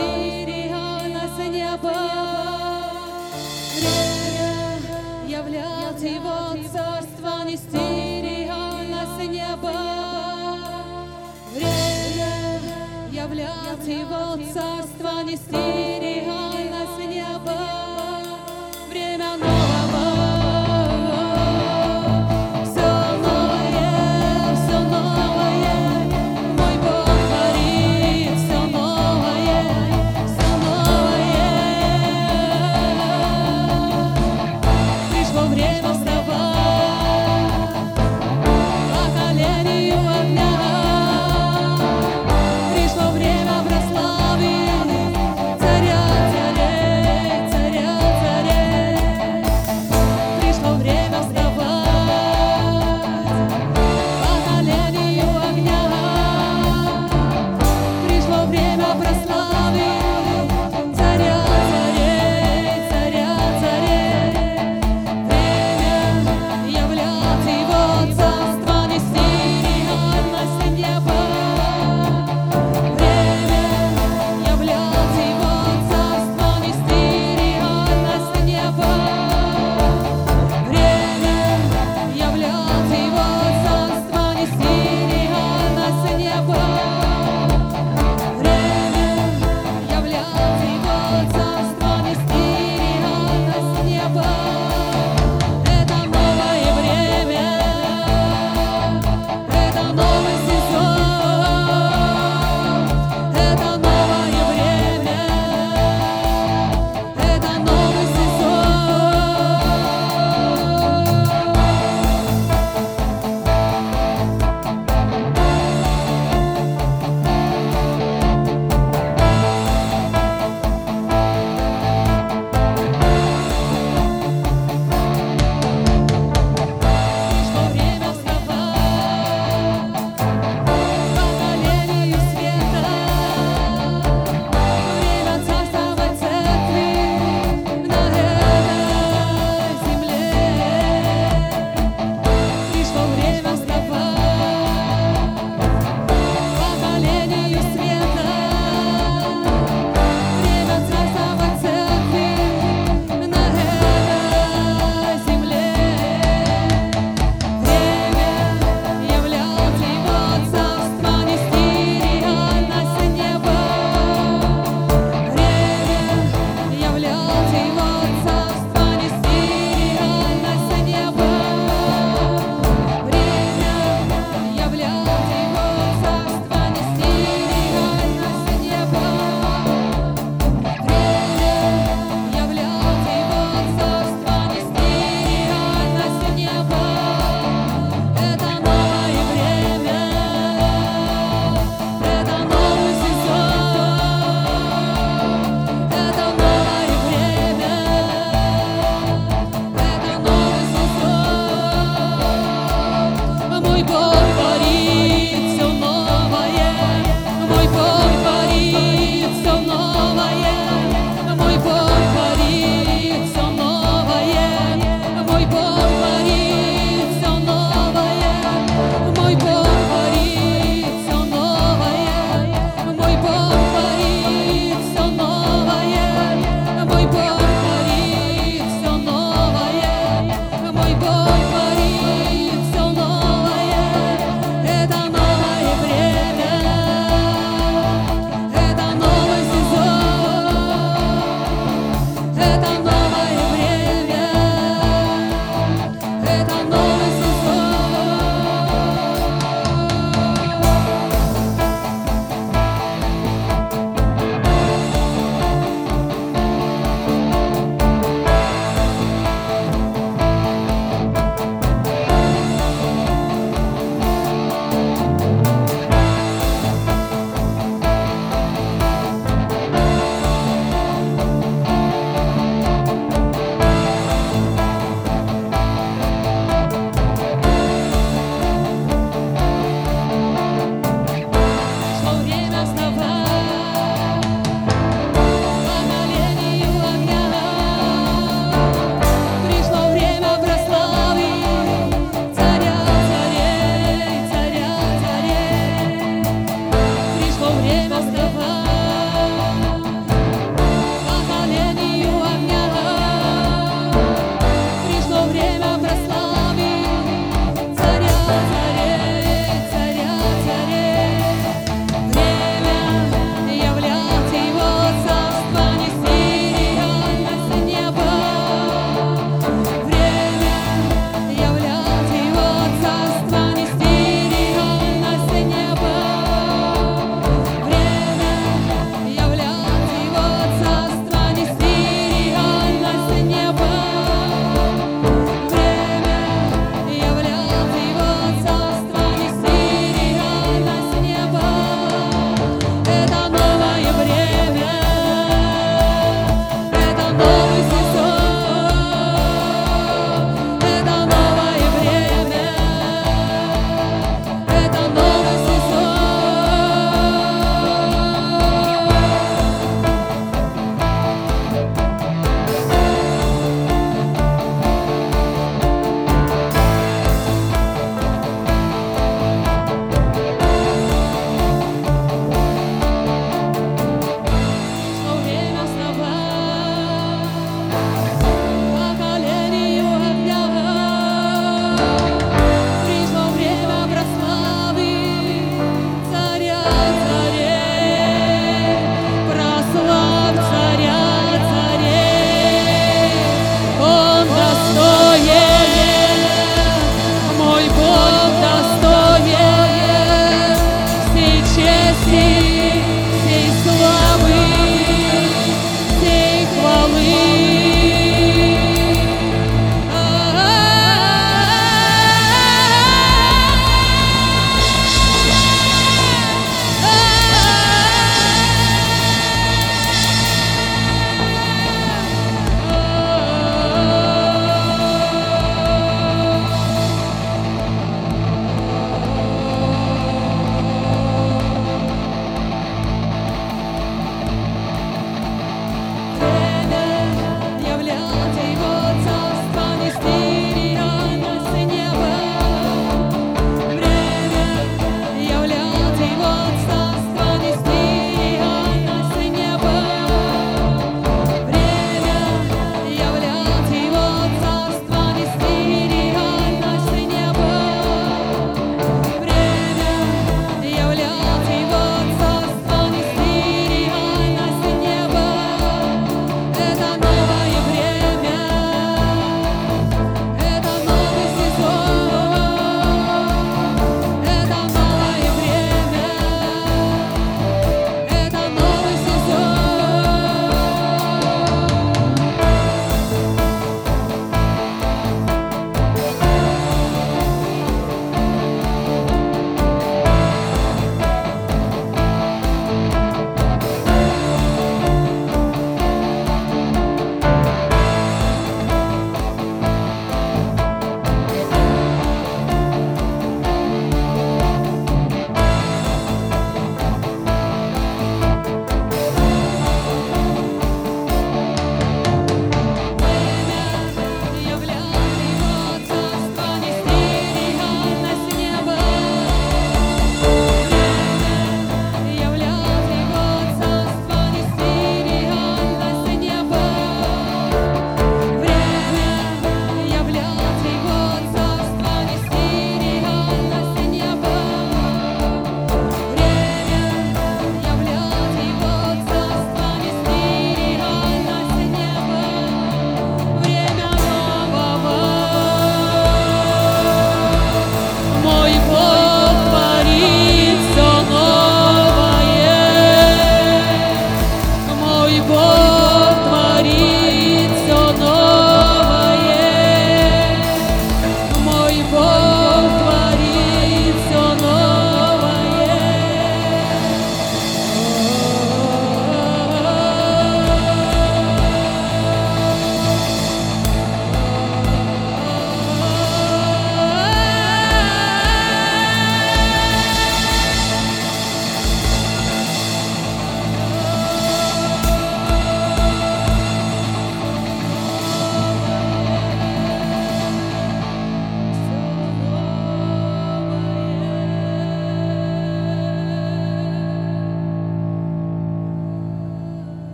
остерегал нас небо, время являлось его царство, а не стерегал нас небо, время являлось его царство, а не стерегал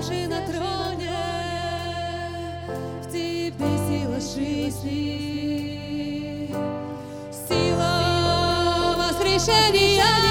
воссевший на троне, в тебе сила жизни, сила воскрешения.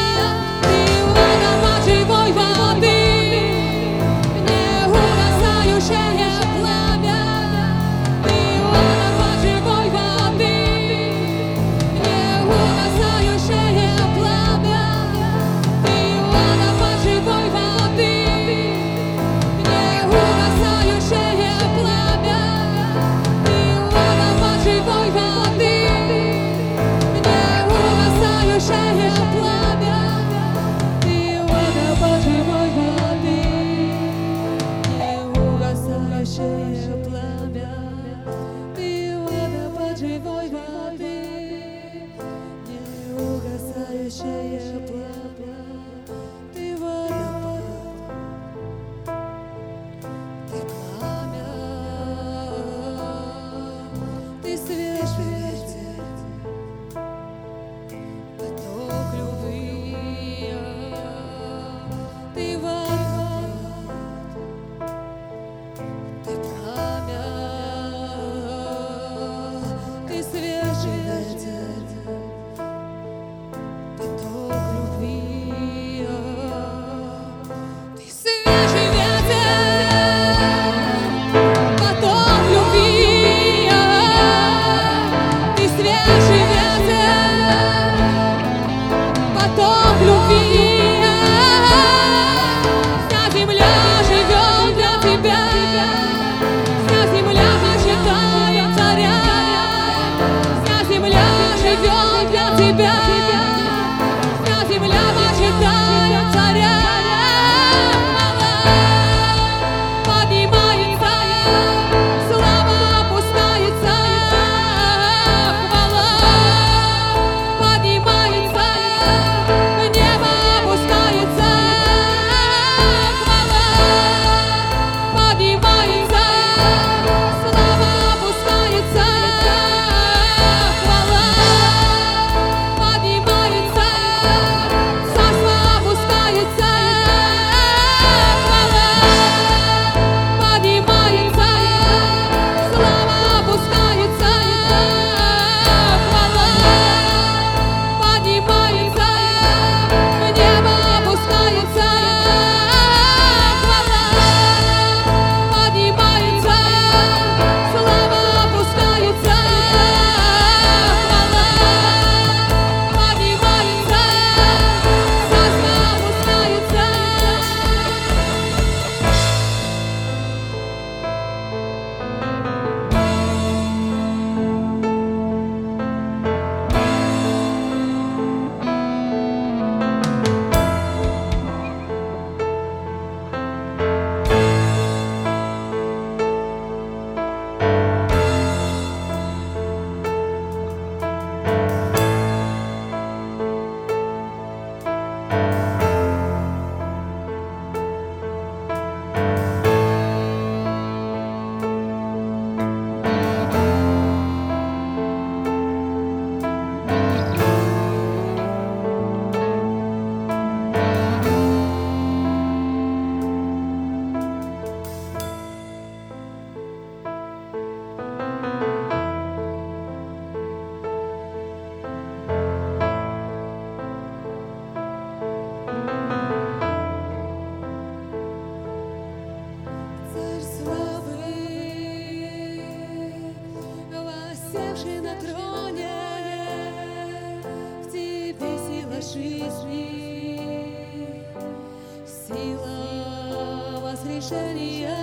Шария,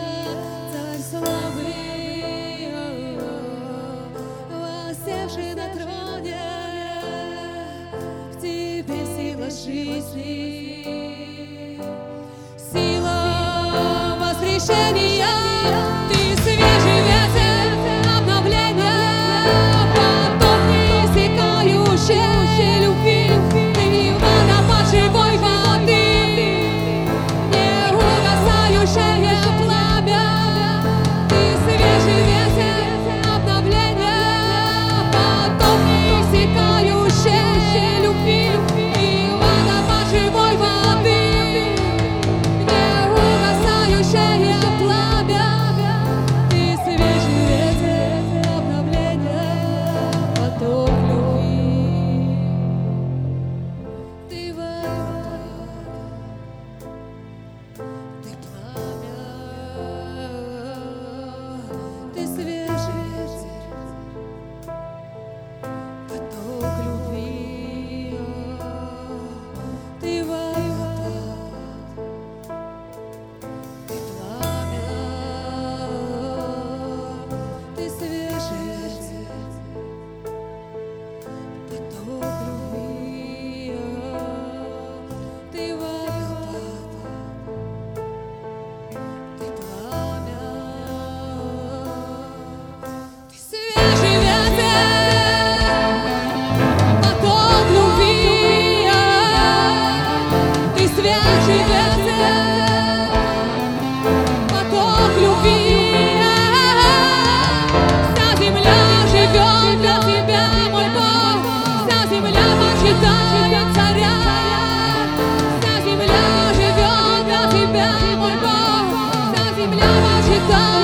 царь славы, воссевший на троне, в тебе сила жизни, сила воскрешения. Eva. God.